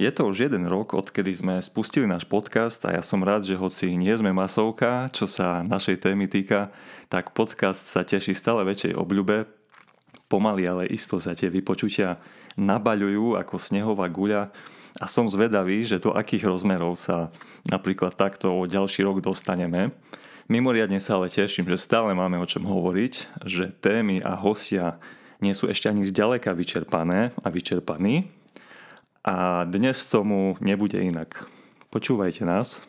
Je to už jeden rok, odkedy sme spustili náš podcast a ja som rád, že hoci nie sme masovka, čo sa našej témy týka, tak podcast sa teší stále väčšej obľube. Pomaly, ale isto sa tie vypočutia nabaľujú ako snehová guľa a som zvedavý, že do akých rozmerov sa napríklad takto o ďalší rok dostaneme. Mimoriadne sa ale teším, že stále máme o čom hovoriť, že témy a hostia nie sú ešte ani zďaleka vyčerpané a vyčerpaní, a dnes tomu nebude inak. Počúvajte nás.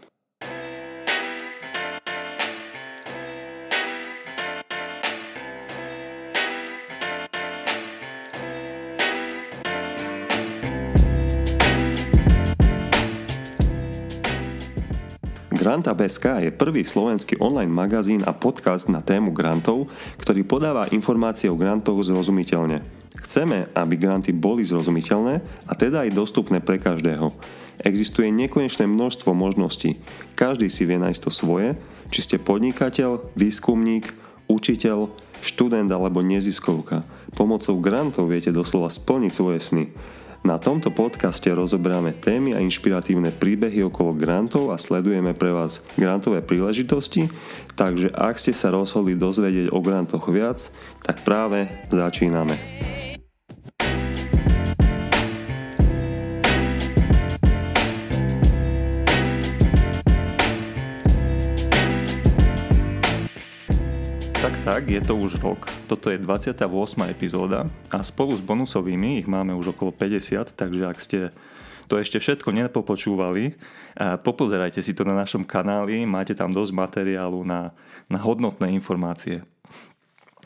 Granta.sk je prvý slovenský online magazín a podcast na tému grantov, ktorý podáva informácie o grantoch zrozumiteľne. Chceme, aby granty boli zrozumiteľné a teda aj dostupné pre každého. Existuje nekonečné množstvo možností. Každý si vie nájsť to svoje, či ste podnikateľ, výskumník, učiteľ, študent alebo neziskovka. Pomocou grantov viete doslova splniť svoje sny. Na tomto podcaste rozoberáme témy a inšpiratívne príbehy okolo grantov a sledujeme pre vás grantové príležitosti, takže ak ste sa rozhodli dozvedieť o grantoch viac, tak práve začíname. Je to už rok. Toto je 28. epizóda a spolu s bonusovými ich máme už okolo 50, takže ak ste to ešte všetko nepopočúvali, popozerajte si to na našom kanáli, máte tam dosť materiálu na, na hodnotné informácie.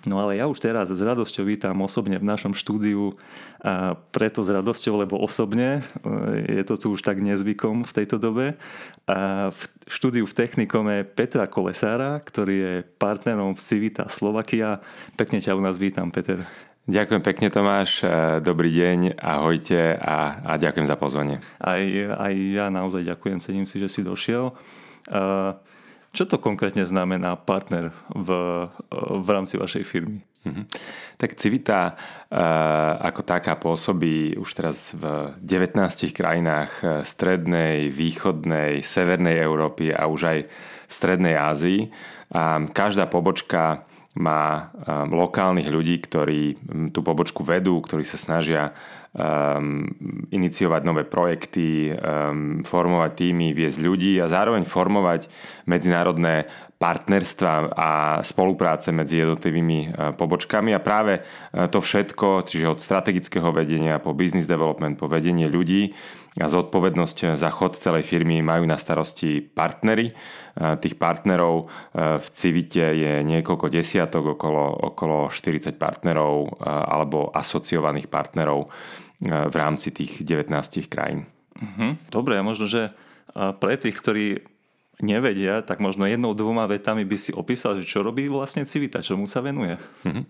No ale ja už teraz s radosťou vítam osobne v našom štúdiu a preto s radosťou, lebo osobne e, je to tu už tak nezvykom v tejto dobe. A v štúdiu v technikome Petra Kolesára, ktorý je partnerom v Civita Slovakia. Pekne ťa u nás vítam, Peter. Ďakujem pekne Tomáš, e, dobrý deň, ahojte a, a ďakujem za pozvanie. Aj, aj ja naozaj ďakujem, cením si, že si došiel. Uh, čo to konkrétne znamená partner v, v rámci vašej firmy? Mm-hmm. Tak Civita uh, ako taká pôsobí už teraz v 19 krajinách eh, strednej, východnej, severnej Európy a už aj v strednej Ázii. A každá pobočka má um, lokálnych ľudí, ktorí tú pobočku vedú, ktorí sa snažia um, iniciovať nové projekty, um, formovať týmy, viesť ľudí a zároveň formovať medzinárodné partnerstva a spolupráce medzi jednotlivými e, pobočkami a práve e, to všetko, čiže od strategického vedenia po business development, po vedenie ľudí a zodpovednosť za chod celej firmy majú na starosti partnery. E, tých partnerov v Civite je niekoľko desiatok, okolo, okolo 40 partnerov alebo asociovaných partnerov v rámci tých 19 krajín. Mhm. Dobre, možno, že pre tých, ktorí nevedia, tak možno jednou, dvoma vetami by si opísal, že čo robí vlastne Civita, čomu sa venuje. Mm-hmm.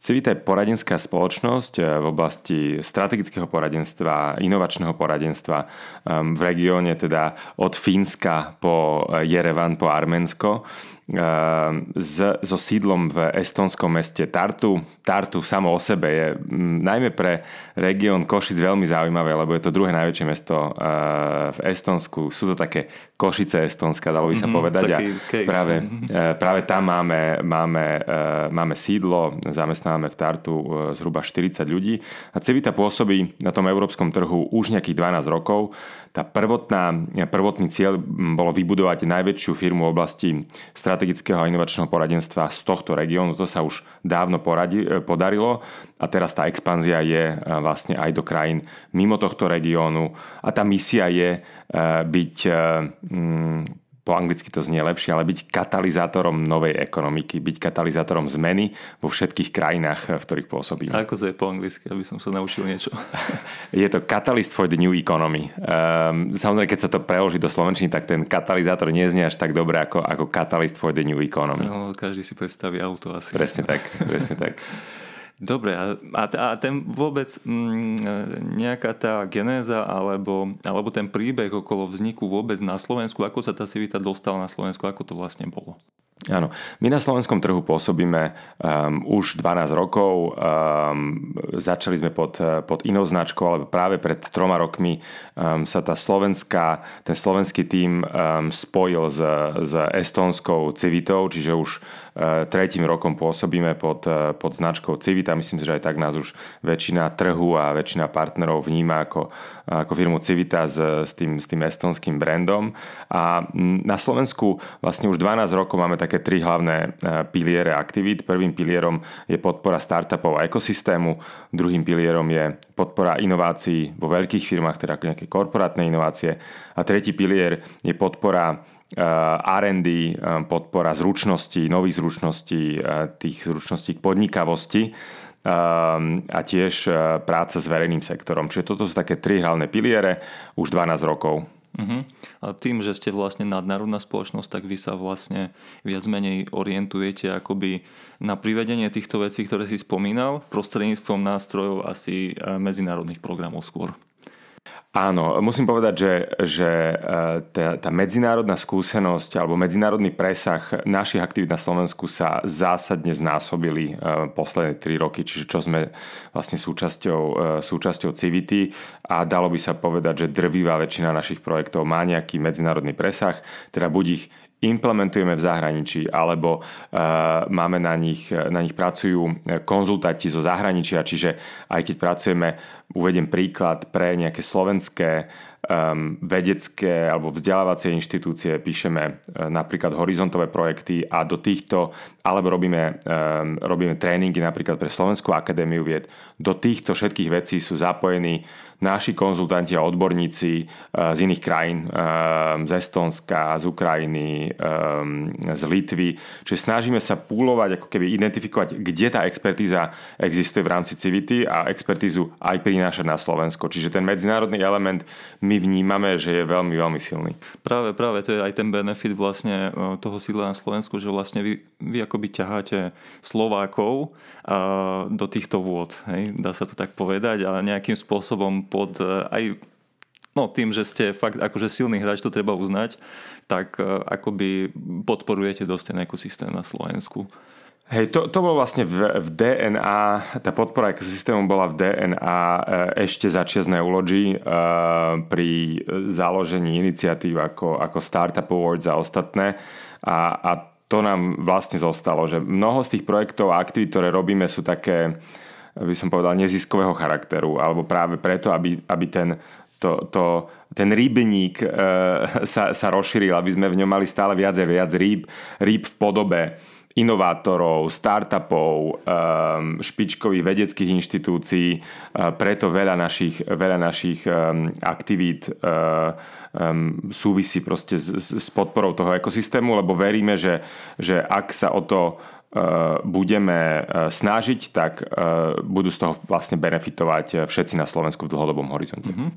Civita je poradenská spoločnosť eh, v oblasti strategického poradenstva, inovačného poradenstva ehm, v regióne teda od Fínska po eh, Jerevan, po Arménsko s, so sídlom v estonskom meste Tartu. Tartu samo o sebe je m, najmä pre región Košic veľmi zaujímavé, lebo je to druhé najväčšie mesto uh, v Estonsku. Sú to také Košice Estonska, dalo by sa mm-hmm, povedať. A práve, uh, práve tam máme, máme, uh, máme sídlo, zamestnáme v Tartu zhruba 40 ľudí. A Civita pôsobí na tom európskom trhu už nejakých 12 rokov. Tá prvotná, prvotný cieľ bolo vybudovať najväčšiu firmu v oblasti strategického a inovačného poradenstva z tohto regiónu. To sa už dávno poradi, podarilo a teraz tá expanzia je vlastne aj do krajín mimo tohto regiónu a tá misia je byť po anglicky to znie lepšie, ale byť katalizátorom novej ekonomiky, byť katalizátorom zmeny vo všetkých krajinách, v ktorých pôsobíme. A ako to je po anglicky, aby som sa naučil niečo? je to catalyst for the new economy. Um, samozrejme, keď sa to preloží do slovenčiny, tak ten katalizátor nie znie až tak dobre ako, ako catalyst for the new economy. No, každý si predstaví auto asi. Presne tak, presne tak. Dobre, a, a ten vôbec mm, nejaká tá genéza alebo, alebo ten príbeh okolo vzniku vôbec na Slovensku, ako sa tá civita dostala na Slovensku, ako to vlastne bolo? Áno, my na slovenskom trhu pôsobíme um, už 12 rokov, um, začali sme pod, pod inou značkou, ale práve pred troma rokmi um, sa tá slovenská, ten slovenský tím um, spojil s, s estonskou Civitou, čiže už uh, tretím rokom pôsobíme pod, uh, pod značkou Civita. Myslím si, že aj tak nás už väčšina trhu a väčšina partnerov vníma ako, ako firmu Civita s, s, tým, s tým estonským brandom. A na Slovensku vlastne už 12 rokov máme také tri hlavné e, piliere aktivít. Prvým pilierom je podpora startupov a ekosystému, druhým pilierom je podpora inovácií vo veľkých firmách, teda nejaké korporátne inovácie a tretí pilier je podpora e, R&D, e, podpora zručností, nových zručností, tých zručností k podnikavosti a tiež práca s verejným sektorom. Čiže toto sú také tri hlavné piliere už 12 rokov. Uh-huh. A tým, že ste vlastne nadnárodná spoločnosť, tak vy sa vlastne viac menej orientujete akoby na privedenie týchto vecí, ktoré si spomínal, prostredníctvom nástrojov asi eh, medzinárodných programov skôr. Áno, musím povedať, že, že e, tá, tá medzinárodná skúsenosť alebo medzinárodný presah našich aktivít na Slovensku sa zásadne znásobili e, posledné 3 roky, čiže čo sme vlastne súčasťou, e, súčasťou Civity a dalo by sa povedať, že drvivá väčšina našich projektov má nejaký medzinárodný presah, teda buď ich implementujeme v zahraničí, alebo uh, máme na nich, na nich pracujú konzultanti zo zahraničia, čiže aj keď pracujeme, uvedem príklad pre nejaké slovenské um, vedecké alebo vzdelávacie inštitúcie, píšeme uh, napríklad horizontové projekty a do týchto, alebo robíme, um, robíme tréningy napríklad pre Slovenskú akadémiu vied, do týchto všetkých vecí sú zapojení naši konzultanti a odborníci eh, z iných krajín, eh, z Estonska, z Ukrajiny, eh, z Litvy. Čiže snažíme sa púlovať, ako keby identifikovať, kde tá expertíza existuje v rámci Civity a expertízu aj prinášať na Slovensko. Čiže ten medzinárodný element my vnímame, že je veľmi, veľmi silný. Práve, práve, to je aj ten benefit vlastne toho sídla na Slovensku, že vlastne vy, vy akoby ťaháte Slovákov do týchto vôd. Hej? Dá sa to tak povedať a nejakým spôsobom pod e, aj no, tým, že ste fakt akože silný hráč, to treba uznať, tak e, akoby podporujete dosť ten ekosystém na Slovensku. Hej, to, to bolo vlastne v, v DNA, tá podpora ekosystému bola v DNA e, ešte za čias Neology pri založení iniciatív ako, ako Startup Awards a ostatné. A, a to nám vlastne zostalo, že mnoho z tých projektov a aktivít, ktoré robíme, sú také, by som povedal, neziskového charakteru, alebo práve preto, aby, aby ten, to, to, ten rýbník e, sa, sa rozšíril, aby sme v ňom mali stále viac a viac rýb, rýb v podobe inovátorov, startupov, um, špičkových vedeckých inštitúcií, uh, preto veľa našich, veľa našich um, aktivít uh, um, súvisí proste s, s podporou toho ekosystému, lebo veríme, že, že ak sa o to budeme snažiť, tak budú z toho vlastne benefitovať všetci na Slovensku v dlhodobom horizonte. Mm-hmm.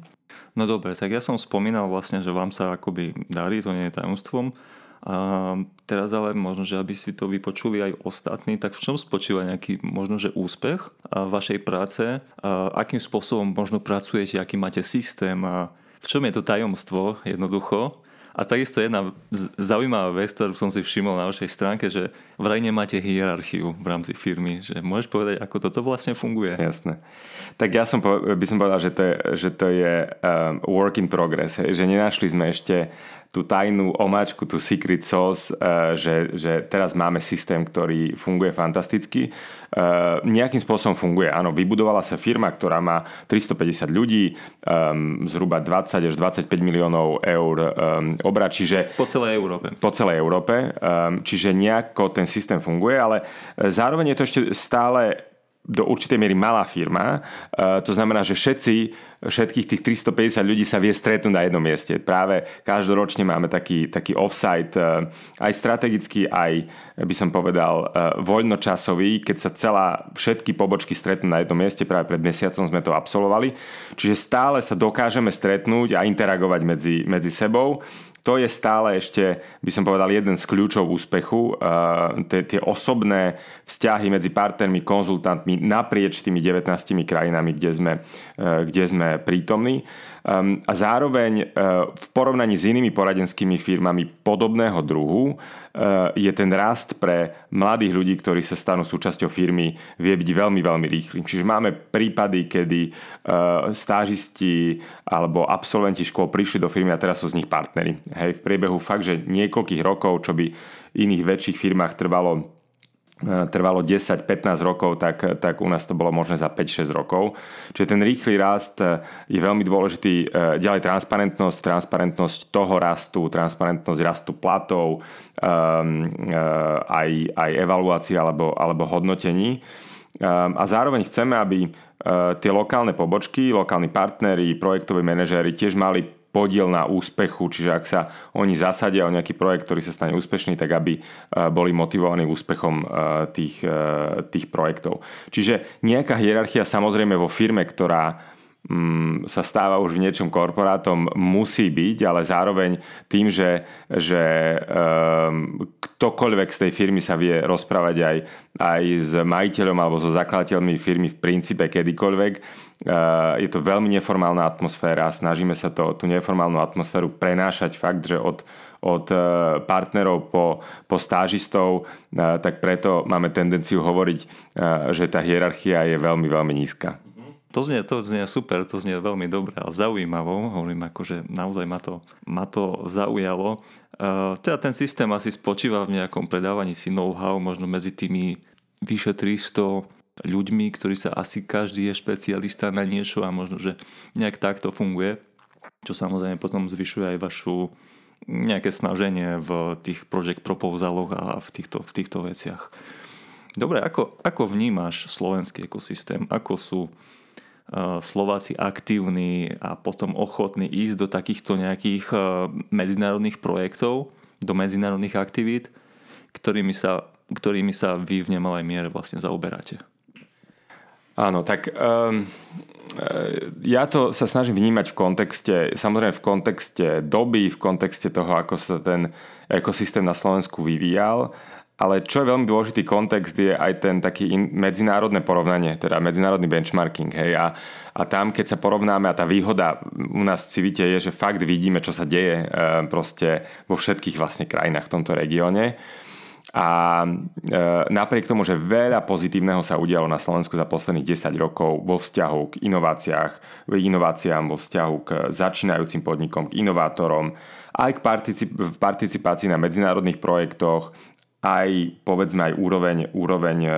No dobre, tak ja som spomínal vlastne, že vám sa akoby darí, to nie je tajomstvom. A teraz ale možno, že aby si to vypočuli aj ostatní, tak v čom spočíva nejaký možno, že úspech vašej práce? A akým spôsobom možno pracujete, aký máte systém a v čom je to tajomstvo jednoducho? A takisto jedna zaujímavá vec, ktorú som si všimol na vašej stránke, že vraj nemáte hierarchiu v rámci firmy. Že môžeš povedať, ako toto vlastne funguje? Jasné. Tak ja som, by som povedal, že to je, že to je um, work in progress. Že nenašli sme ešte tú tajnú omáčku, tú secret sauce, uh, že, že teraz máme systém, ktorý funguje fantasticky. Uh, nejakým spôsobom funguje. Áno, vybudovala sa firma, ktorá má 350 ľudí, um, zhruba 20 až 25 miliónov eur um, obrad, čiže... Po celej Európe. Po celej Európe, um, čiže nejako ten systém funguje, ale zároveň je to ešte stále do určitej miery malá firma. E, to znamená, že všetci, všetkých tých 350 ľudí sa vie stretnúť na jednom mieste. Práve každoročne máme taký, taký offsite, e, aj strategický, aj by som povedal e, voľnočasový, keď sa celá, všetky pobočky stretnú na jednom mieste. Práve pred mesiacom sme to absolvovali. Čiže stále sa dokážeme stretnúť a interagovať medzi, medzi sebou to je stále ešte, by som povedal, jeden z kľúčov úspechu. Tie, tie osobné vzťahy medzi partnermi, konzultantmi naprieč tými 19 krajinami, kde sme, e, kde sme prítomní. Um, a zároveň uh, v porovnaní s inými poradenskými firmami podobného druhu uh, je ten rast pre mladých ľudí, ktorí sa stanú súčasťou firmy, vie byť veľmi, veľmi rýchly. Čiže máme prípady, kedy uh, stážisti alebo absolventi škôl prišli do firmy a teraz sú z nich partnery. Hej, v priebehu fakt, že niekoľkých rokov, čo by iných väčších firmách trvalo trvalo 10-15 rokov, tak, tak u nás to bolo možné za 5-6 rokov. Čiže ten rýchly rast e, je veľmi dôležitý. E, ďalej transparentnosť, transparentnosť toho rastu, transparentnosť rastu platov, aj, aj evaluácií alebo, alebo hodnotení. A zároveň chceme, aby tie lokálne pobočky, lokálni partneri, projektoví manažéri tiež mali podiel na úspechu, čiže ak sa oni zasadia o nejaký projekt, ktorý sa stane úspešný, tak aby e, boli motivovaní úspechom e, tých, e, tých projektov. Čiže nejaká hierarchia samozrejme vo firme, ktorá mm, sa stáva už v niečom korporátom, musí byť, ale zároveň tým, že, že um, ktokoľvek z tej firmy sa vie rozprávať aj, aj s majiteľom alebo so zakladateľmi firmy v princípe kedykoľvek, je to veľmi neformálna atmosféra, snažíme sa to, tú neformálnu atmosféru prenášať fakt, že od, od e, partnerov po, po stážistov, e, tak preto máme tendenciu hovoriť, že tá hierarchia je veľmi, veľmi nízka. To znie, to znie super, to znie veľmi dobre a zaujímavo. Hovorím, akože naozaj ma to, ma to zaujalo. Teda ten systém asi spočíva v nejakom predávaní si know-how, možno medzi tými vyše 300 ľuďmi, ktorí sa asi každý je špecialista na niečo a možno, že nejak takto funguje, čo samozrejme potom zvyšuje aj vašu nejaké snaženie v tých project proposaloch a v týchto, v týchto veciach. Dobre, ako, ako vnímaš slovenský ekosystém? Ako sú uh, Slováci aktívni a potom ochotní ísť do takýchto nejakých uh, medzinárodných projektov, do medzinárodných aktivít, ktorými sa, ktorými sa vy v nemalej miere vlastne zaoberáte? Áno, tak um, ja to sa snažím vnímať v kontexte, samozrejme v kontexte doby, v kontexte toho, ako sa ten ekosystém na Slovensku vyvíjal, ale čo je veľmi dôležitý kontext je aj ten taký in, medzinárodné porovnanie, teda medzinárodný benchmarking. Hej, a, a tam, keď sa porovnáme a tá výhoda u nás v Civite je, že fakt vidíme, čo sa deje e, proste vo všetkých vlastne krajinách v tomto regióne. A e, napriek tomu, že veľa pozitívneho sa udialo na Slovensku za posledných 10 rokov vo vzťahu k inováciách, k inováciám, vo vzťahu k začínajúcim podnikom, k inovátorom, aj k particip- participácii na medzinárodných projektoch, aj povedzme aj úroveň, úroveň e,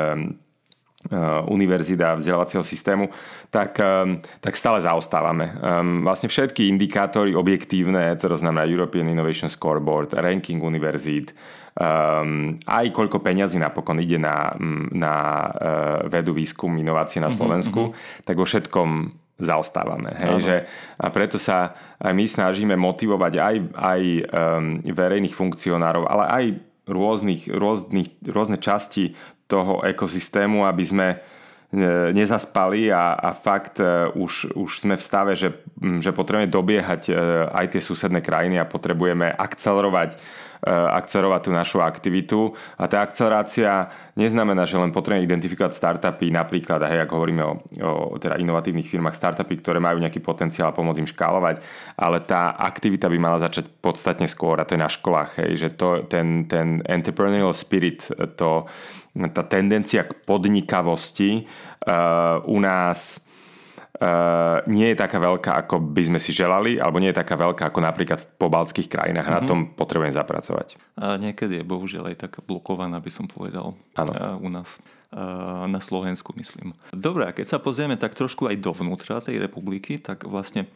univerzita vzdelávacieho systému, tak, eh, tak stále zaostávame. Ehm, vlastne všetky indikátory objektívne, to znamená European Innovation Scoreboard, ranking univerzít, ehm, aj koľko peňazí napokon ide na, na eh, vedu, výskum, inovácie na mhm, Slovensku, uh-huh. tak vo všetkom zaostávame. Hej, že, a preto sa aj my snažíme motivovať aj, aj um, verejných funkcionárov, ale aj rôznych, rôznych, rôzne časti toho ekosystému, aby sme e, nezaspali a, a fakt e, už, už sme v stave, že, že potrebujeme dobiehať e, aj tie susedné krajiny a potrebujeme akcelerovať akcelerovať tú našu aktivitu. A tá akcelerácia neznamená, že len potrebujeme identifikovať startupy napríklad, a hej, ak hovoríme o, o teda inovatívnych firmách, startupy, ktoré majú nejaký potenciál a pomôcť im škálovať, ale tá aktivita by mala začať podstatne skôr a to je na školách, hej, že to, ten, ten entrepreneurial spirit, to, tá tendencia k podnikavosti uh, u nás uh, nie je taká veľká, ako by sme si želali, alebo nie je taká veľká ako napríklad v pobaltských krajinách. Mm-hmm. Na mhm. tom potrebujem zapracovať. A niekedy je bohužiaľ aj taká blokovaná, by som povedal, ano. Uh, u nás uh, na Slovensku, myslím. Dobre, a keď sa pozrieme tak trošku aj dovnútra tej republiky, tak vlastne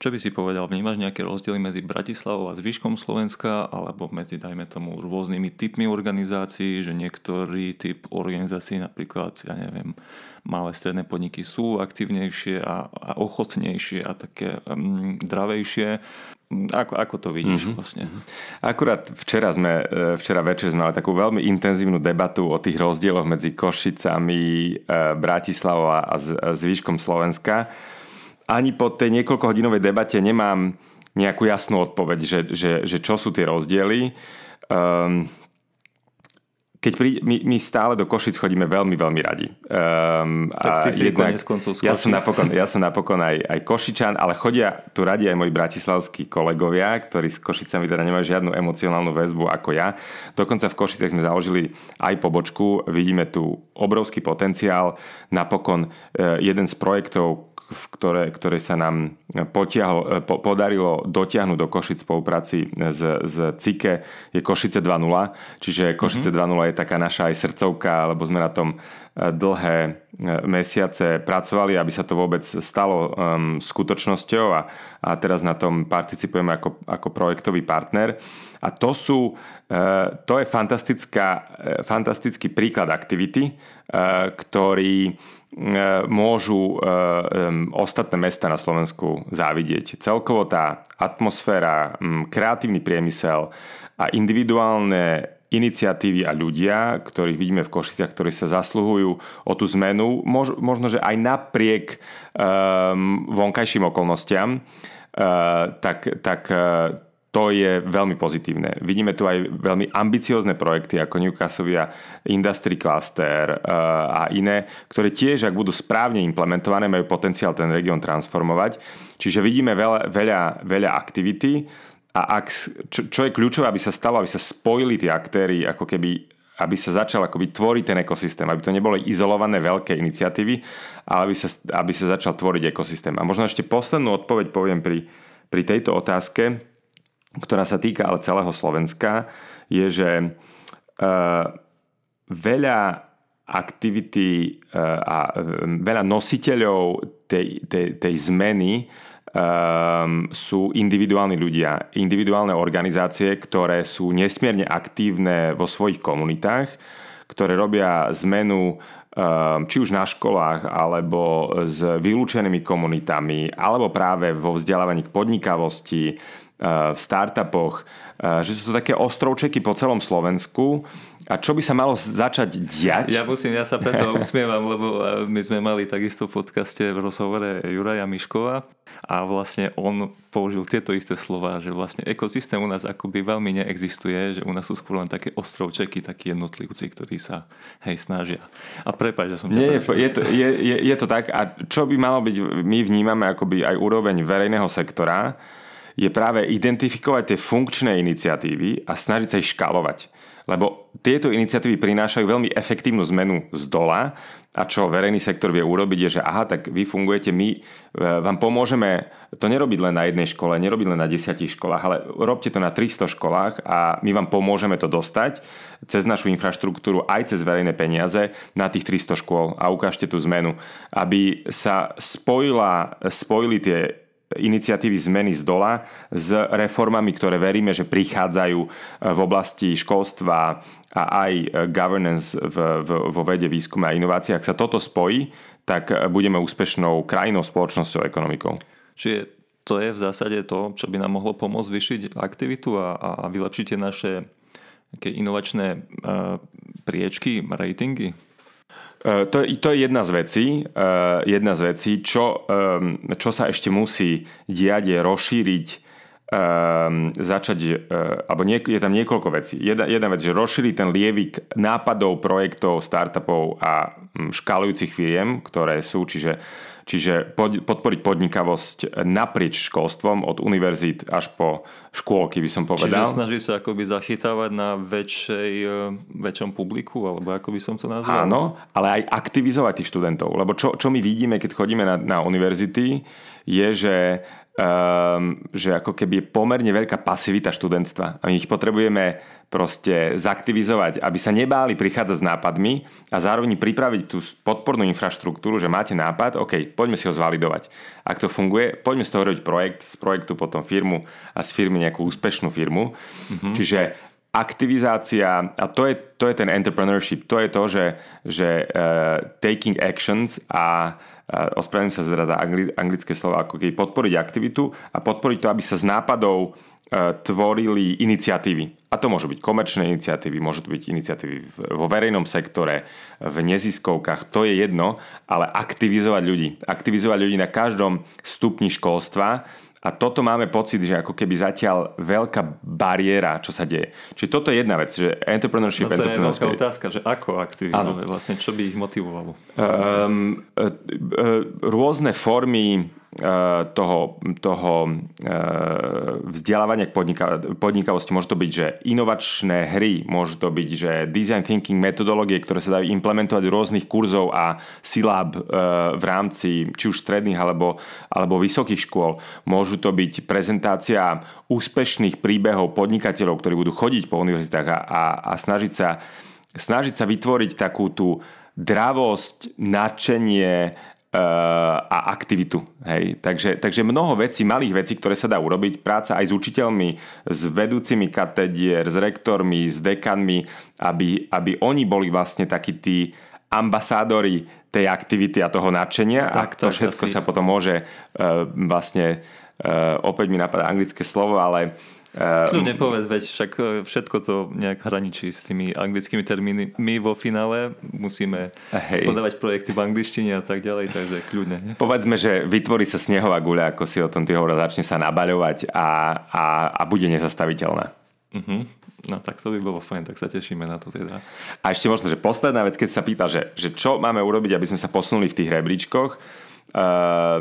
čo by si povedal, vnímaš nejaké rozdiely medzi Bratislavou a zvyškom Slovenska alebo medzi, dajme tomu, rôznymi typmi organizácií, že niektorý typ organizácií, napríklad, ja neviem, malé stredné podniky sú aktívnejšie a, a ochotnejšie a také um, dravejšie. Ako, ako to vidíš mm-hmm. vlastne? Akurát včera sme, e, včera večer sme mali takú veľmi intenzívnu debatu o tých rozdieloch medzi Košicami, e, Bratislavou a zvyškom Slovenska ani po tej niekoľkohodinovej debate nemám nejakú jasnú odpoveď, že, že, že čo sú tie rozdiely. Um, keď prí, my, my stále do Košic chodíme veľmi, veľmi radi. Um, tak ty si jednak, koncov ja som napokon, ja som napokon aj, aj Košičan, ale chodia tu radi aj moji bratislavskí kolegovia, ktorí s Košicami teda nemajú žiadnu emocionálnu väzbu ako ja. Dokonca v Košicech sme založili aj pobočku, vidíme tu obrovský potenciál. Napokon eh, jeden z projektov, v ktoré, ktoré sa nám potiahlo, po, podarilo dotiahnuť do Košic v spolupráci s, s CIKE je Košice 2.0. Čiže Košice mm-hmm. 2.0 je taká naša aj srdcovka, lebo sme na tom e, dlhé e, mesiace pracovali, aby sa to vôbec stalo um, skutočnosťou a, a teraz na tom participujeme ako, ako projektový partner. A to sú, uh, to je fantastická, uh, fantastický príklad aktivity, uh, ktorý E, môžu e, ostatné mesta na Slovensku závidieť. Celkovo tá atmosféra, kreatívny priemysel a individuálne iniciatívy a ľudia, ktorých vidíme v Košiciach, ktorí sa zasluhujú o tú zmenu, možno, že aj napriek um, vonkajším okolnostiam, uh, tak, tak uh, to je veľmi pozitívne. Vidíme tu aj veľmi ambiciozne projekty ako Newcastle Industry Cluster eh, a iné, ktoré tiež, ak budú správne implementované, majú potenciál ten región transformovať. Čiže vidíme veľa, veľa, veľa aktivity a ak, čo, čo je kľúčové, aby sa stalo, aby sa spojili tie aktéry, ako keby aby sa začal akoby tvoriť ten ekosystém, aby to neboli izolované veľké iniciatívy, ale aby sa, aby sa začal tvoriť ekosystém. A možno ešte poslednú odpoveď poviem pri, pri tejto otázke ktorá sa týka ale celého Slovenska, je, že uh, veľa aktivity uh, a uh, veľa nositeľov tej, tej, tej zmeny um, sú individuálni ľudia, individuálne organizácie, ktoré sú nesmierne aktívne vo svojich komunitách, ktoré robia zmenu či už na školách, alebo s vylúčenými komunitami, alebo práve vo vzdelávaní k podnikavosti, v startupoch, že sú to také ostrovčeky po celom Slovensku. A čo by sa malo začať diať? Ja musím, ja sa preto usmievam, lebo my sme mali takisto v podcaste v rozhovore Juraja Miškova a vlastne on použil tieto isté slova, že vlastne ekosystém u nás akoby veľmi neexistuje, že u nás sú skôr len také ostrovčeky, takí jednotlivci, ktorí sa hej snažia. A prepáč, že som Nie, je, je, to, je, je, je to tak. A čo by malo byť, my vnímame akoby aj úroveň verejného sektora, je práve identifikovať tie funkčné iniciatívy a snažiť sa ich škálovať. Lebo tieto iniciatívy prinášajú veľmi efektívnu zmenu z dola a čo verejný sektor vie urobiť je, že aha, tak vy fungujete, my e, vám pomôžeme to nerobiť len na jednej škole, nerobiť len na desiatich školách, ale robte to na 300 školách a my vám pomôžeme to dostať cez našu infraštruktúru aj cez verejné peniaze na tých 300 škôl a ukážte tú zmenu, aby sa spojila, spojili tie iniciatívy zmeny z dola s reformami, ktoré veríme, že prichádzajú e, v oblasti školstva a aj e, governance v, v, vo vede, výskume a inováciách. Ak sa toto spojí, tak e, budeme úspešnou krajinou, spoločnosťou, ekonomikou. Čiže to je v zásade to, čo by nám mohlo pomôcť vyšiť aktivitu a, a vylepšiť tie naše inovačné priečky, ratingy? Eh, to to je jedna z vecí, uh, jedna z vecí čo, čo sa ešte musí diať je rozšíriť um, začať, uh, alebo niek- je tam niekoľko vecí. Jedna, jedna vec, že rozšíriť ten lievik nápadov, projektov, startupov a um, škálujúcich firiem, ktoré sú, čiže Čiže podporiť podnikavosť naprieč školstvom od univerzít až po škôlky, by som povedal. Čiže snaží sa akoby zachytávať na väčšej, e, väčšom publiku, alebo ako by som to nazval? Áno, ale aj aktivizovať tých študentov. Lebo čo, čo my vidíme, keď chodíme na, na univerzity, je, že um, že ako keby je pomerne veľká pasivita študentstva a my ich potrebujeme proste zaktivizovať, aby sa nebáli prichádzať s nápadmi a zároveň pripraviť tú podpornú infraštruktúru, že máte nápad, OK, poďme si ho zvalidovať. Ak to funguje, poďme z toho robiť projekt, z projektu potom firmu a z firmy nejakú úspešnú firmu. Mm-hmm. Čiže aktivizácia, a to je, to je ten entrepreneurship, to je to, že, že uh, taking actions a ospravedlňujem sa za angli, anglické slovo, ako keď podporiť aktivitu a podporiť to, aby sa z nápadov e, tvorili iniciatívy. A to môžu byť komerčné iniciatívy, môžu to byť iniciatívy vo verejnom sektore, v neziskovkách, to je jedno, ale aktivizovať ľudí. Aktivizovať ľudí na každom stupni školstva A toto máme pocit, že ako keby zatiaľ veľká bariéra, čo sa deje. Čiže toto je jedna vec, že entrepreneurship... No to je veľká otázka, že ako aktivizuje, vlastne čo by ich motivovalo? Um, rôzne formy toho, toho eh, vzdelávania k podnika- podnikavosti. Môže to byť, že inovačné hry, môže to byť, že design thinking metodológie, ktoré sa dajú implementovať do rôznych kurzov a silab eh, v rámci či už stredných alebo, alebo vysokých škôl. Môžu to byť prezentácia úspešných príbehov podnikateľov, ktorí budú chodiť po univerzitách a, a, a snažiť, sa, snažiť sa vytvoriť takú tú dravosť, nadšenie, a aktivitu. Hej. Takže, takže mnoho vecí, malých vecí, ktoré sa dá urobiť. Práca aj s učiteľmi, s vedúcimi katedier, s rektormi, s dekanmi, aby, aby oni boli vlastne takí tí ambasádori tej aktivity a toho nadšenia tak, a to všetko asi. sa potom môže uh, vlastne uh, opäť mi napadá anglické slovo, ale uh, Kľudne povedz, veď však e, všetko to nejak hraničí s tými anglickými termíny. My vo finále musíme Hej. podávať projekty v angličtine a tak ďalej, takže kľudne. Ne? Povedzme, že vytvorí sa snehová guľa, ako si o tom ty hovoril, začne sa nabaľovať a, a, a bude nezastaviteľná. Uh-huh. No tak to by bolo fajn, tak sa tešíme na to teda. A ešte možno, že posledná vec, keď sa pýta, že, že čo máme urobiť, aby sme sa posunuli v tých rebríčkoch, uh,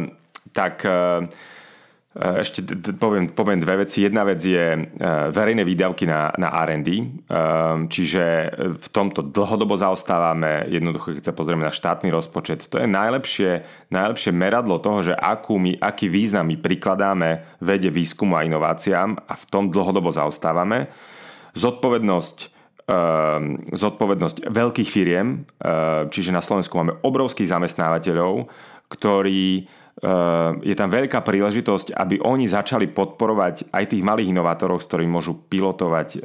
tak uh, ešte poviem, poviem dve veci. Jedna vec je eh, verejné výdavky na, na R&D, eh, čiže v tomto dlhodobo zaostávame, jednoducho keď sa pozrieme na štátny rozpočet. To je najlepšie, najlepšie meradlo toho, že akú my, aký význam my prikladáme vede, výskumu a inováciám a v tom dlhodobo zaostávame. Zodpovednosť zodpovednosť veľkých firiem, čiže na Slovensku máme obrovských zamestnávateľov, ktorí je tam veľká príležitosť, aby oni začali podporovať aj tých malých inovátorov, s ktorými môžu pilotovať eh,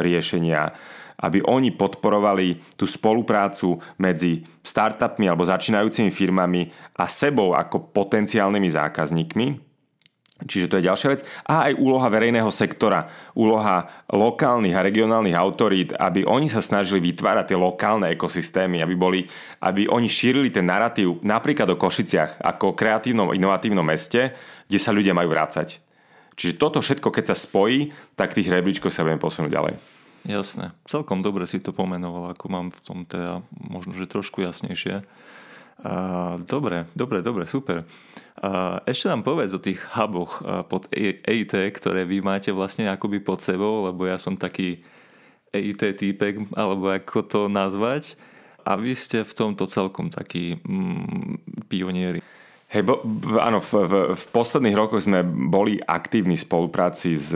riešenia, aby oni podporovali tú spoluprácu medzi startupmi alebo začínajúcimi firmami a sebou ako potenciálnymi zákazníkmi Čiže to je ďalšia vec. A aj úloha verejného sektora, úloha lokálnych a regionálnych autorít, aby oni sa snažili vytvárať tie lokálne ekosystémy, aby, boli, aby oni šírili ten narratív napríklad o Košiciach ako kreatívnom, inovatívnom meste, kde sa ľudia majú vrácať. Čiže toto všetko, keď sa spojí, tak tých rebríčkov sa budeme posunúť ďalej. Jasné. Celkom dobre si to pomenoval, ako mám v tom teda možno, že trošku jasnejšie. Dobre, dobre, dobre, super. Ešte nám povedz o tých huboch pod EIT, ktoré vy máte vlastne akoby pod sebou, lebo ja som taký EIT týpek, alebo ako to nazvať. A vy ste v tomto celkom takí mm, pionieri. Hej, bo, áno, v, v, v posledných rokoch sme boli aktívni v spolupráci s,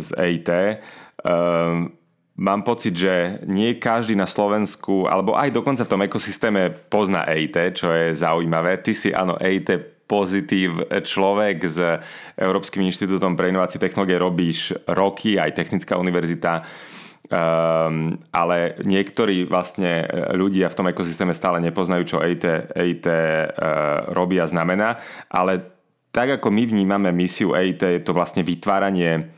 s EIT. Um, mám pocit, že nie každý na Slovensku, alebo aj dokonca v tom ekosystéme pozná EIT, čo je zaujímavé. Ty si, áno, EIT pozitív človek. S Európskym inštitútom pre inovácie technológie robíš roky, aj Technická univerzita, um, ale niektorí vlastne ľudia v tom ekosystéme stále nepoznajú, čo EIT, EIT uh, robí a znamená, ale tak ako my vnímame misiu EIT, je to vlastne vytváranie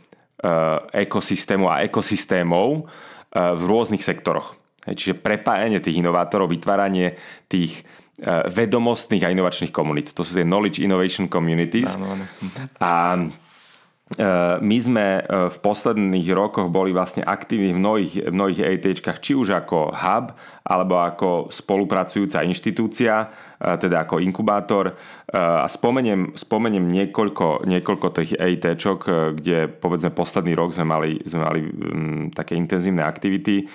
ekosystému a ekosystémov eh, v rôznych sektoroch. Čiže prepájanie tých inovátorov, vytváranie tých eh, vedomostných a inovačných komunít. To sú tie Knowledge Innovation Communities. Áno, áno. A my sme v posledných rokoch boli vlastne aktívni v mnohých, mnohých EITčkách, či už ako hub, alebo ako spolupracujúca inštitúcia, teda ako inkubátor. A spomeniem, spomeniem niekoľko, niekoľko tých EITčok, kde povedzme posledný rok sme mali, sme mali um, také intenzívne aktivity.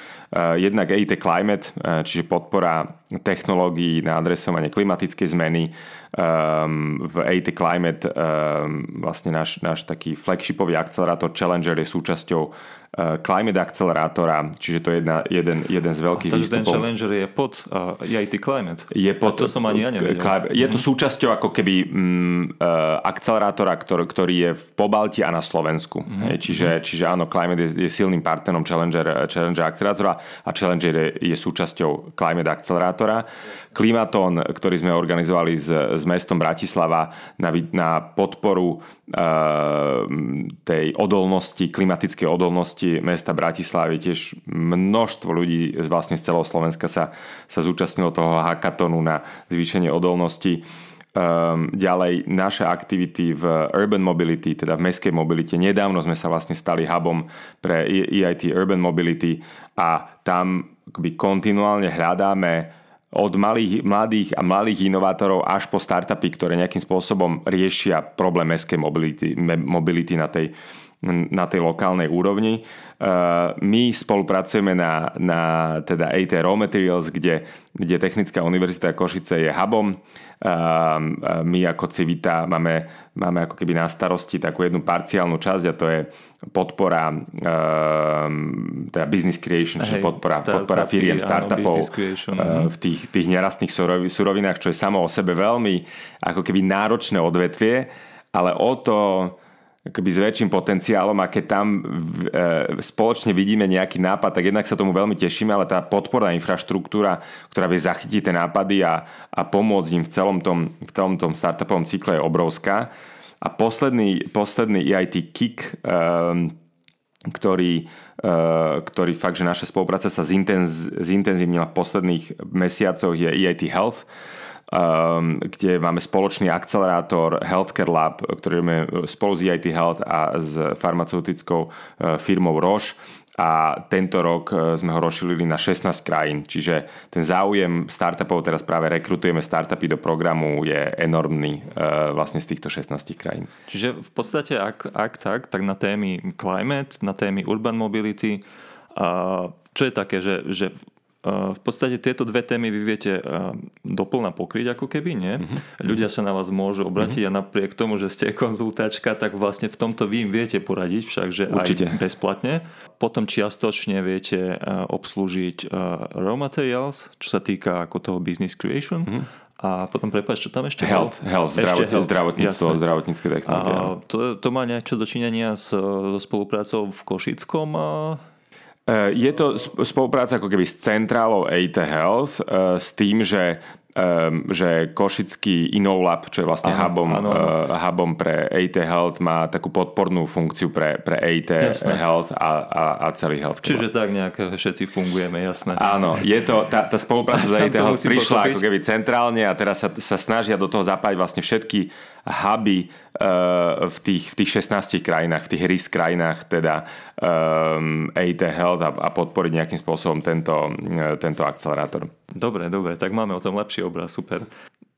Jednak EIT Climate, čiže podpora technológií na adresovanie klimatickej zmeny. Um, v EIT Climate um, vlastne náš, náš taký flagshipový akcelerátor Challenger je súčasťou Climate Accelerátora, čiže to je jedna, jeden, jeden z veľkých a výstupov. ten Challenger je pod uh, EIT Climate? Je pod, a to som ani ja nevedel. Je to mhm. súčasťou ako keby um, akcelerátora, ktorý, ktorý je v Pobalti a na Slovensku. Mm-hmm. Hej, čiže, čiže áno, Climate je, je silným partnerom Challenger, Challenger akcelerátora a Challenger je, je súčasťou Climate akcelerátora. Klimaton, ktorý sme organizovali s, s mestom Bratislava na, na podporu uh, tej odolnosti, klimatickej odolnosti mesta Bratislavy. Tiež množstvo ľudí vlastne z celého Slovenska sa, sa zúčastnilo toho hackatonu na zvýšenie odolnosti. Um, ďalej naše aktivity v urban mobility, teda v mestskej mobilite. Nedávno sme sa vlastne stali hubom pre EIT Urban Mobility a tam akoby kontinuálne hľadáme od malých, mladých a malých inovátorov až po startupy, ktoré nejakým spôsobom riešia problém mestskej mobility, mobility na tej na tej lokálnej úrovni. Uh, my spolupracujeme na, na teda AT Raw Materials, kde, kde Technická univerzita Košice je hubom. Uh, my ako Civita máme, máme ako keby na starosti takú jednu parciálnu časť a to je podpora teda business creation, čiže podpora, podpora firiem, startupov áno, v tých, tých nerastných surovinách, čo je samo o sebe veľmi ako keby náročné odvetvie, ale o to akoby s väčším potenciálom a keď tam e, spoločne vidíme nejaký nápad, tak jednak sa tomu veľmi tešíme, ale tá podporná infraštruktúra, ktorá vie zachytiť tie nápady a, a pomôcť im v celom tom, v celom tom startupovom cykle je obrovská. A posledný, posledný EIT Kick, um, ktorý, uh, ktorý fakt, že naša spolupráca sa zintenz, zintenzívnila v posledných mesiacoch je EIT Health, kde máme spoločný akcelerátor Healthcare Lab, ktorý máme spolu s EIT Health a s farmaceutickou uh, firmou Roche a tento rok uh, sme ho rozšírili na 16 krajín, čiže ten záujem startupov, teraz práve rekrutujeme startupy do programu, je enormný vlastne z týchto 16 krajín. Čiže v podstate, ak, ak tak, tak na témy climate, na témy urban mobility, čo je také, že, že v podstate tieto dve témy vy viete doplna pokryť ako keby, nie? Uh-huh. Ľudia sa na vás môžu obratiť uh-huh. a napriek tomu, že ste konzultačka, tak vlastne v tomto vy im viete poradiť, všakže Určite. aj bezplatne. Potom čiastočne viete obslúžiť raw materials, čo sa týka ako toho business creation. Uh-huh. A potom prepáč, čo tam ešte? Health, health, ešte health. zdravotníctvo, Jasne. zdravotnícke technológie. to, to má niečo dočinenia s, so spoluprácou v Košickom Eh, je to spolupráca ako keby s centrálou AT Health eh, s tým, že um, že Košický Inolab, čo je vlastne aha, hubom, áno, áno. Uh, hubom pre AT Health, má takú podpornú funkciu pre, pre AT jasné. Health a, a, a celý health. Čiže tak nejak všetci fungujeme, jasné. Áno, je to, tá, tá spolupráca s AT Health prišla pochopiť. ako keby centrálne a teraz sa, sa snažia do toho zapájať vlastne všetky huby uh, v, tých, v tých 16 krajinách, v tých RIS krajinách, teda um, AT Health a, a podporiť nejakým spôsobom tento, uh, tento akcelerátor. Dobre, dobre, tak máme o tom lepší obraz, super.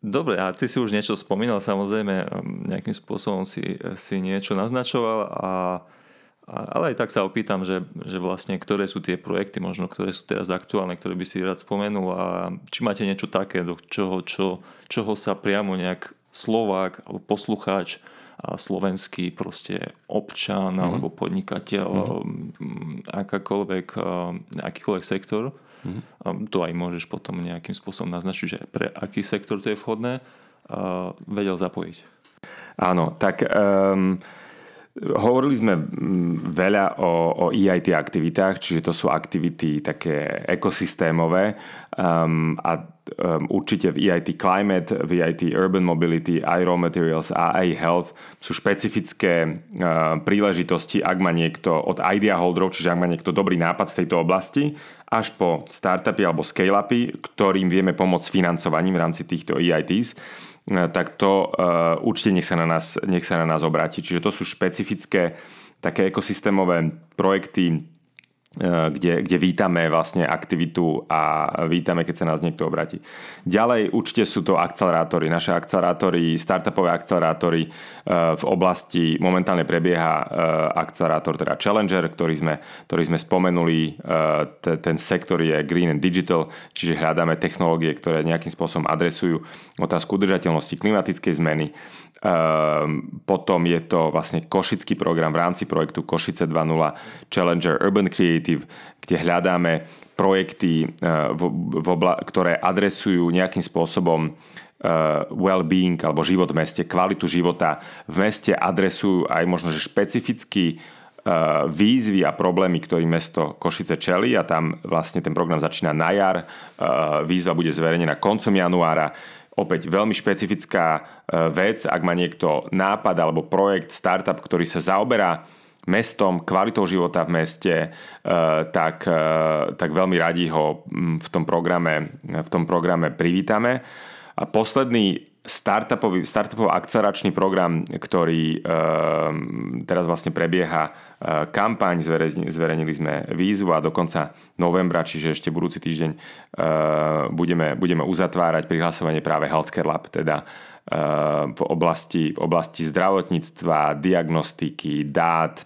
Dobre, a ty si už niečo spomínal, samozrejme, nejakým spôsobom si, si niečo naznačoval, a, a, ale aj tak sa opýtam, že, že vlastne ktoré sú tie projekty, možno ktoré sú teraz aktuálne, ktoré by si rád spomenul a či máte niečo také, do čoho, čo, čoho sa priamo nejak Slovák alebo poslucháč a slovenský proste občan mm-hmm. alebo podnikateľ, mm-hmm. akákoľvek, akýkoľvek sektor Mm-hmm. To aj môžeš potom nejakým spôsobom naznačiť, že pre aký sektor to je vhodné, a vedel zapojiť. Áno, tak um, hovorili sme veľa o, o EIT aktivitách, čiže to sú aktivity také ekosystémové. Um, a um, určite v EIT Climate, v EIT Urban Mobility, Raw Materials a aj Health sú špecifické uh, príležitosti, ak má niekto od idea holderov, čiže ak má niekto dobrý nápad v tejto oblasti až po startupy alebo scale-upy, ktorým vieme pomôcť s financovaním v rámci týchto EITs, tak to uh, určite nech sa, na nás, nech sa na nás obráti. Čiže to sú špecifické také ekosystémové projekty, E, kde, kde vítame vlastne aktivitu a vítame, keď sa nás niekto obratí. Ďalej určite sú to akcelerátory. Naše akcelerátory, startupové akcelerátory e, v oblasti momentálne prebieha e, akcelerátor, teda Challenger, ktorý sme, ktorý sme spomenuli. Ten sektor je Green and Digital, čiže hľadáme technológie, ktoré nejakým spôsobom adresujú otázku udržateľnosti klimatickej zmeny. Potom je to vlastne košický program v rámci projektu Košice 2.0 Challenger Urban Creative kde hľadáme projekty, eh, ktoré adresujú nejakým spôsobom eh, well-being alebo život v meste, kvalitu života v meste, adresujú aj možno že špecificky eh, výzvy a problémy, ktorý mesto Košice čeli a tam vlastne ten program začína na jar. Výzva bude zverejnená koncom januára. Opäť veľmi špecifická vec, ak má niekto nápad alebo projekt, startup, ktorý sa zaoberá mestom, kvalitou života v meste, e, tak, e, tak veľmi radi ho v tom programe, v tom programe privítame. A posledný startupový, startupový akceleračný program, ktorý teraz vlastne prebieha kampaň, zverejnili sme výzvu a do konca novembra, čiže ešte budúci týždeň budeme, budeme uzatvárať prihlasovanie práve Healthcare Lab, teda v oblasti, v oblasti zdravotníctva, diagnostiky, dát,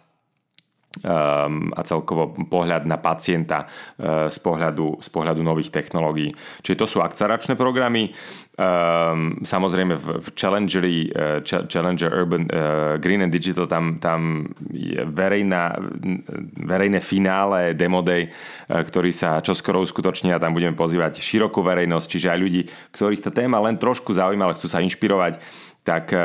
a celkovo pohľad na pacienta eh, z pohľadu, z pohľadu nových technológií. Čiže to sú akceleračné programy. Um, samozrejme v, Challengery, uh, Challenger Urban uh, Green and Digital tam, tam je verejná, verejné finále Demo Day, ktorý sa čoskoro uskutoční a tam budeme pozývať širokú verejnosť, čiže aj ľudí, ktorých tá téma len trošku zaujíma, ale chcú sa inšpirovať tak eh,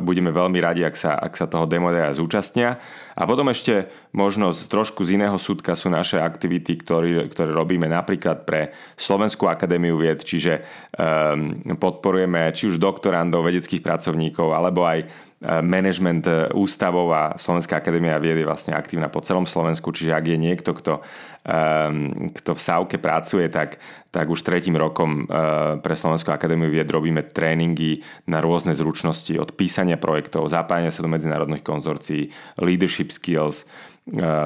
budeme veľmi radi, ak sa, ak sa toho demodeja zúčastnia. A potom ešte možno z trošku z iného súdka sú naše aktivity, ktoré, ktoré robíme napríklad pre Slovenskú akadémiu vied, čiže um, podporujeme či už doktorandov, vedeckých pracovníkov, alebo aj management e, ústavov a Slovenská akadémia vied je vlastne aktívna po celom Slovensku, čiže ak je niekto, kto, ehm, kto v Sávke pracuje, tak, tak už tretím rokom e, pre Slovenskú akadémiu vied robíme tréningy na rôzne zručnosti od písania projektov, zapájania sa do medzinárodných konzorcií, leadership skills,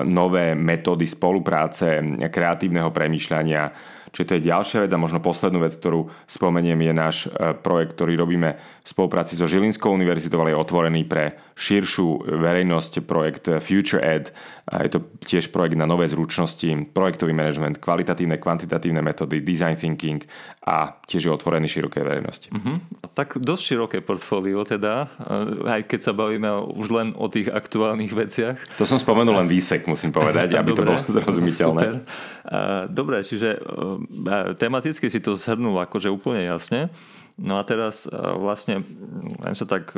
nové metódy spolupráce, kreatívneho premýšľania, Čiže to je ďalšia vec a možno poslednú vec, ktorú spomeniem, je náš e, projekt, ktorý robíme v spolupráci so Žilinskou univerzitou, ale je otvorený pre širšiu verejnosť, projekt Future Ed. Je to tiež projekt na nové zručnosti, projektový management, kvalitatívne, kvantitatívne metódy, design thinking a tiež je otvorený širokej verejnosti. Uh-huh. Tak dosť široké portfólio teda, e, aj keď sa bavíme už len o tých aktuálnych veciach. To som spomenul len výsek, musím povedať, aby Dobre, to bolo zrozumiteľné. Super. Dobre, čiže tematicky si to zhrnul akože úplne jasne. No a teraz vlastne len sa tak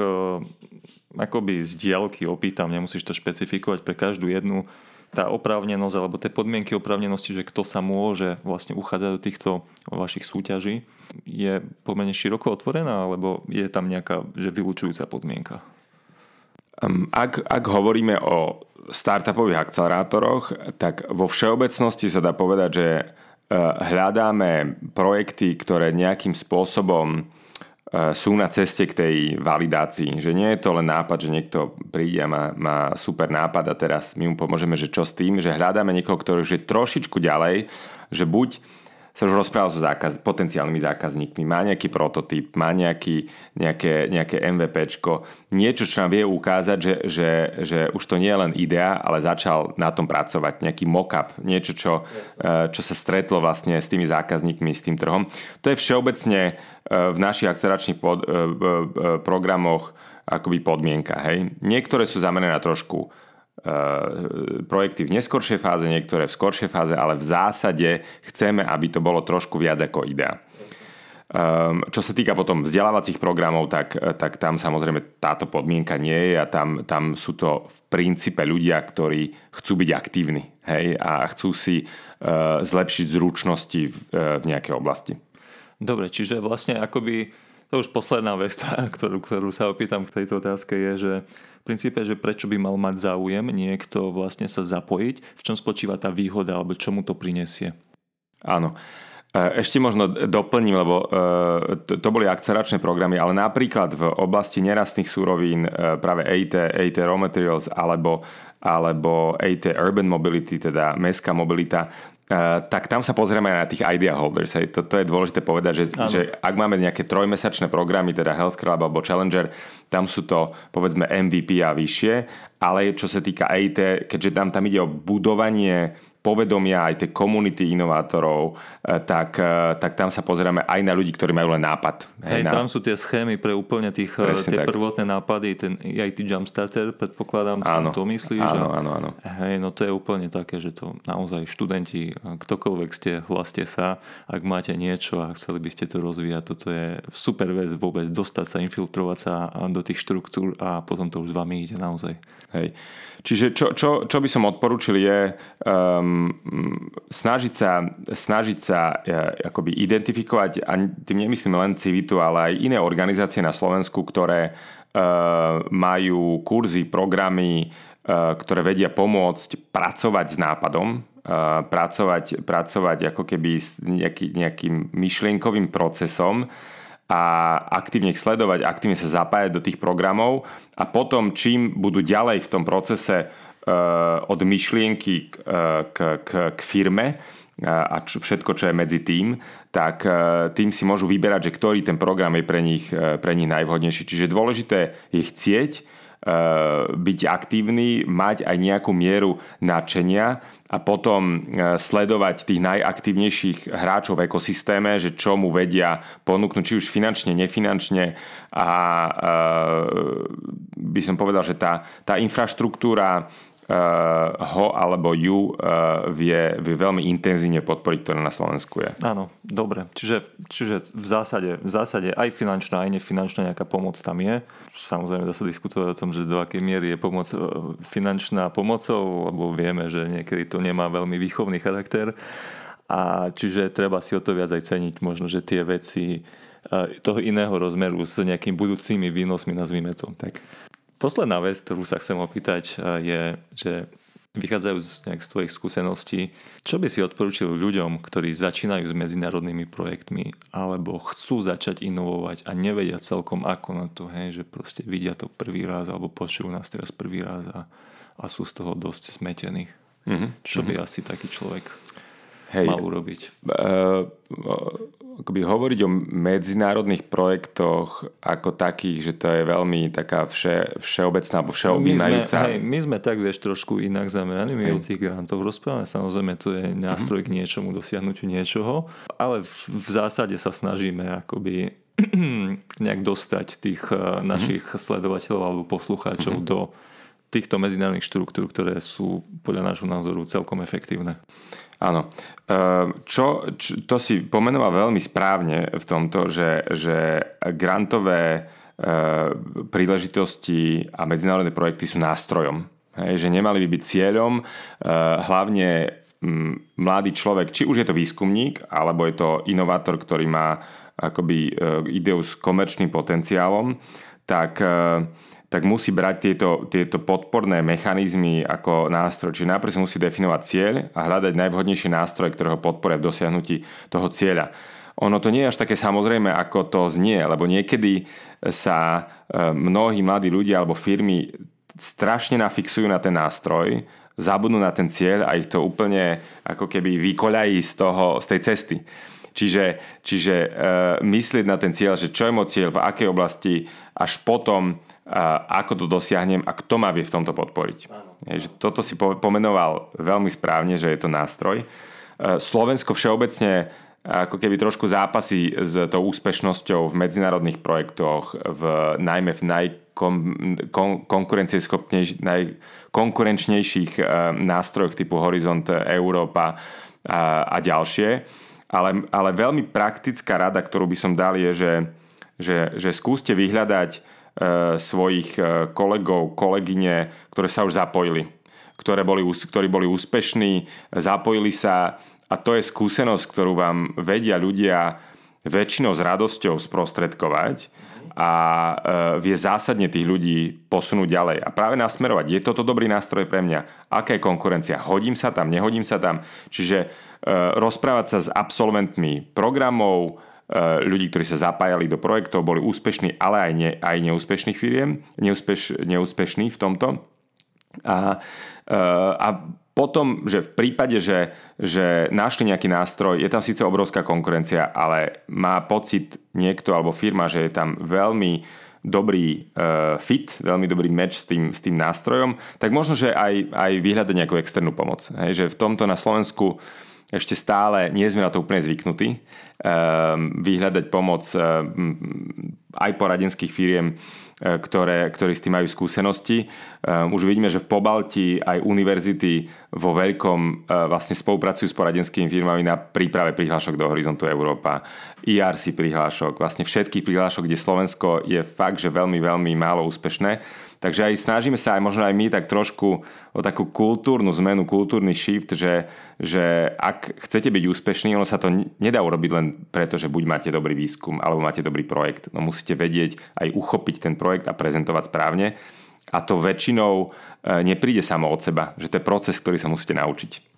akoby z diálky opýtam, nemusíš to špecifikovať pre každú jednu tá oprávnenosť alebo tie podmienky oprávnenosti, že kto sa môže vlastne uchádzať do týchto vašich súťaží, je pomerne široko otvorená alebo je tam nejaká že vylúčujúca podmienka? Ak, ak hovoríme o startupových akcelerátoroch, tak vo všeobecnosti sa dá povedať, že e, hľadáme projekty, ktoré nejakým spôsobom sú na ceste k tej validácii. Že nie je to len nápad, že niekto príde a má, má super nápad a teraz my mu pomôžeme, že čo s tým, že hľadáme niekoho, ktorý už je trošičku ďalej, že buď sa už rozprával so zákaz, potenciálnymi zákazníkmi, má nejaký prototyp, má nejaký, nejaké, nejaké MVPčko, niečo, čo nám vie ukázať, že, že, že už to nie je len idea, ale začal na tom pracovať, nejaký mock-up, niečo, čo, yes. čo sa stretlo vlastne s tými zákazníkmi, s tým trhom. To je všeobecne eh, v našich akceleračných pod, eh, programoch akoby podmienka. Hej. Niektoré sú zamerané na trošku Eh, projekty v neskoršej fáze, niektoré v skoršej fáze, ale v zásade chceme, aby to bolo trošku viac ako idea. Um, čo sa týka potom vzdelávacích programov, tak, tak tam samozrejme táto podmienka nie je a tam, tam sú to v princípe ľudia, ktorí chcú byť aktívni hej, a chcú si uh, zlepšiť zručnosti v, uh, v nejakej oblasti. Dobre, čiže vlastne akoby to už posledná vec, ktorú, ktorú sa opýtam k tejto otázke je, že princípe, že prečo by mal mať záujem niekto vlastne sa zapojiť, v čom spočíva tá výhoda alebo čo mu to prinesie? Áno. E, ešte možno doplním, lebo e, to boli akceleračné programy, ale napríklad v oblasti nerastných súrovín e, práve EIT, EIT Raw Materials alebo, alebo EIT Urban Mobility, teda mestská mobilita, Uh, tak tam sa pozrieme na tých idea holders. Hej. To, to je dôležité povedať, že, že ak máme nejaké trojmesačné programy, teda Health Club alebo Challenger, tam sú to povedzme MVP a vyššie, ale čo sa týka EIT, keďže tam, tam ide o budovanie povedomia, aj tie komunity inovátorov, e, tak, e, tak tam sa pozeráme aj na ľudí, ktorí majú len nápad. Hej, na... tam sú tie schémy pre úplne tých, e, tie tak. prvotné nápady, ten IT Jumpstarter, predpokladám, áno, to myslíš. Áno, áno, áno. Hej, no to je úplne také, že to naozaj študenti, ktokoľvek ste, hlaste sa, ak máte niečo a chceli by ste to rozvíjať, toto je super vec vôbec, dostať sa, infiltrovať sa do tých štruktúr a potom to už s vami ide naozaj. Hej. Čiže čo, čo, čo by som odporučil je um, snažiť sa, snažiť sa uh, akoby identifikovať, a tým nemyslím len Civitu, ale aj iné organizácie na Slovensku, ktoré uh, majú kurzy, programy, uh, ktoré vedia pomôcť pracovať s nápadom, pracovať, pracovať ako keby s nejaký, nejakým myšlienkovým procesom a aktívne ich sledovať, aktívne sa zapájať do tých programov a potom čím budú ďalej v tom procese od myšlienky k, k, k, k firme, a čo, všetko, čo je medzi tým, tak tým si môžu vyberať, že ktorý ten program je pre nich, pre nich najvhodnejší. Čiže dôležité je chcieť, byť aktívny, mať aj nejakú mieru nadšenia a potom sledovať tých najaktívnejších hráčov v ekosystéme, že čo mu vedia ponúknuť, či už finančne, nefinančne a by som povedal, že tá, tá infraštruktúra Eh, ho alebo ju eh, vie, vie veľmi intenzívne podporiť, ktoré na Slovensku je. Áno, dobre. Čiže, čiže v, zásade, v zásade aj finančná, aj nefinančná nejaká pomoc tam je. Samozrejme dá sa diskutovať o tom, že do akej miery je pomoc eh, finančná pomocou, lebo vieme, že niekedy to nemá veľmi výchovný charakter. A čiže treba si o to viac aj ceniť možno, že tie veci toho iného rozmeru s nejakými budúcimi výnosmi, nazvime to. Tak. Posledná vec, ktorú sa chcem opýtať, je, že vychádzajú z, nejak z tvojich skúseností, čo by si odporučil ľuďom, ktorí začínajú s medzinárodnými projektmi alebo chcú začať inovovať a nevedia celkom ako na to, hej, že proste vidia to prvý raz alebo počujú nás teraz prvý raz a, a sú z toho dosť smetení. Mm-hmm. Čo by mm-hmm. asi taký človek Hej, mal urobiť? Uh, akoby hovoriť o medzinárodných projektoch ako takých, že to je veľmi taká vše, všeobecná alebo všeobjímajúca. My, hej, my sme tak, vieš, trošku inak zameraní. My hej. o tých grantov rozprávame. Samozrejme, to je nástroj k niečomu, dosiahnutiu niečoho. Ale v, v zásade sa snažíme akoby nejak dostať tých uh, našich mm-hmm. sledovateľov alebo poslucháčov mm-hmm. do týchto medzinárodných štruktúr, ktoré sú podľa nášho názoru celkom efektívne. Áno. Ehm, čo, čo, to si pomenoval veľmi správne v tomto, že, že grantové ehm, príležitosti a medzinárodné projekty sú nástrojom. Hej, že nemali by byť cieľom. Ehm, hlavne mladý človek, či už je to výskumník, alebo je to inovátor, ktorý má akoby ideu s komerčným potenciálom, tak tak musí brať tieto, tieto podporné mechanizmy ako nástroj. Čiže najprv si musí definovať cieľ a hľadať najvhodnejšie nástroje, ktoré ho podporia v dosiahnutí toho cieľa. Ono to nie je až také samozrejme, ako to znie, lebo niekedy sa e, mnohí mladí ľudia alebo firmy strašne nafixujú na ten nástroj, zabudnú na ten cieľ a ich to úplne ako keby vykoľají z, toho, z tej cesty. Čiže, čiže e, myslieť na ten cieľ, že čo je môj cieľ, v akej oblasti, až potom ako to dosiahnem a kto ma vie v tomto podporiť. Je, že toto si pomenoval veľmi správne, že je to nástroj. E, Slovensko všeobecne ako keby trošku zápasí s tou úspešnosťou v medzinárodných projektoch, v, najmä v najkom, kon, najkonkurenčnejších nástrojoch typu Horizont Európa a, a ďalšie. Ale, ale veľmi praktická rada, ktorú by som dal, je, že, že, že skúste vyhľadať E, svojich e, kolegov, kolegyne, ktoré sa už zapojili, ktoré boli, ktorí boli úspešní, zapojili sa a to je skúsenosť, ktorú vám vedia ľudia väčšinou s radosťou sprostredkovať a e, vie zásadne tých ľudí posunúť ďalej a práve nasmerovať. Je toto dobrý nástroj pre mňa? Aká je konkurencia? Hodím sa tam, nehodím sa tam? Čiže rozprávať sa s absolventmi programov, Eh, ľudí, ktorí sa zapájali do projektov, boli úspešní, ale aj, ne, aj neúspešných firiem, neúspeš, neúspešní v tomto. A, eh, a potom, že v prípade, že, že našli nejaký nástroj, je tam síce obrovská konkurencia, ale má pocit niekto alebo firma, že je tam veľmi dobrý uh, fit, veľmi dobrý match s tým, s tým nástrojom, tak možno, že aj, aj vyhľadať nejakú externú pomoc. Hej, že v tomto na Slovensku ešte stále nie sme na to úplne zvyknutí. Ehm, vyhľadať pomoc ehm, aj poradenských firiem, e, ktoré, ktorí s tým majú skúsenosti. Ehm, už vidíme, že v Pobalti aj univerzity vo veľkom e, vlastne spolupracujú s poradenskými firmami na príprave prihlášok do Horizontu Európa, IRC prihlášok, vlastne všetkých prihlášok, kde Slovensko je fakt, že veľmi, veľmi málo úspešné Takže aj snažíme sa aj možno aj my tak trošku o takú kultúrnu zmenu, kultúrny shift, že, že ak chcete byť úspešní, ono sa to nedá urobiť len preto, že buď máte dobrý výskum alebo máte dobrý projekt. No musíte vedieť aj uchopiť ten projekt a prezentovať správne. A to väčšinou e, nepríde samo od seba, že to je proces, ktorý sa musíte naučiť.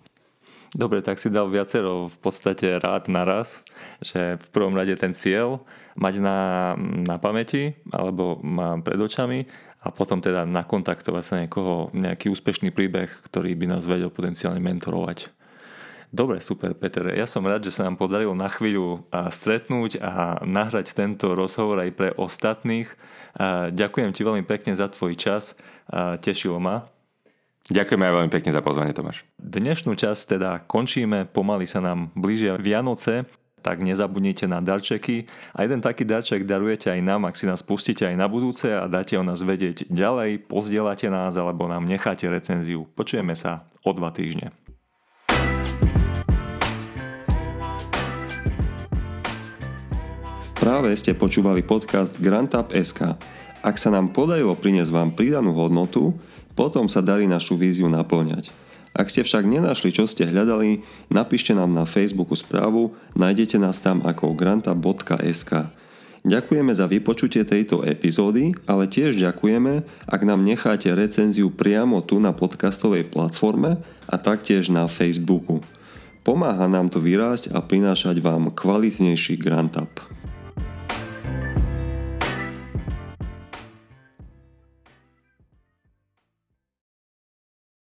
Dobre, tak si dal viacero v podstate rád naraz, že v prvom rade ten cieľ mať na, na pamäti alebo pred očami a potom teda nakontaktovať sa niekoho, nejaký úspešný príbeh, ktorý by nás vedel potenciálne mentorovať. Dobre, super, Peter. Ja som rád, že sa nám podarilo na chvíľu stretnúť a nahrať tento rozhovor aj pre ostatných. Ďakujem ti veľmi pekne za tvoj čas. Tešilo ma. Ďakujeme aj veľmi pekne za pozvanie, Tomáš. Dnešnú časť teda končíme, pomaly sa nám blížia Vianoce, tak nezabudnite na darčeky. A jeden taký darček darujete aj nám, ak si nás pustíte aj na budúce a dáte o nás vedieť ďalej, pozdielate nás alebo nám necháte recenziu. Počujeme sa o dva týždne. Práve ste počúvali podcast GrantUp.sk. Ak sa nám podarilo priniesť vám pridanú hodnotu, potom sa darí našu víziu naplňať. Ak ste však nenašli, čo ste hľadali, napíšte nám na Facebooku správu, nájdete nás tam ako granta.sk. Ďakujeme za vypočutie tejto epizódy, ale tiež ďakujeme, ak nám necháte recenziu priamo tu na podcastovej platforme a taktiež na Facebooku. Pomáha nám to vyrásť a prinášať vám kvalitnejší Grant Up.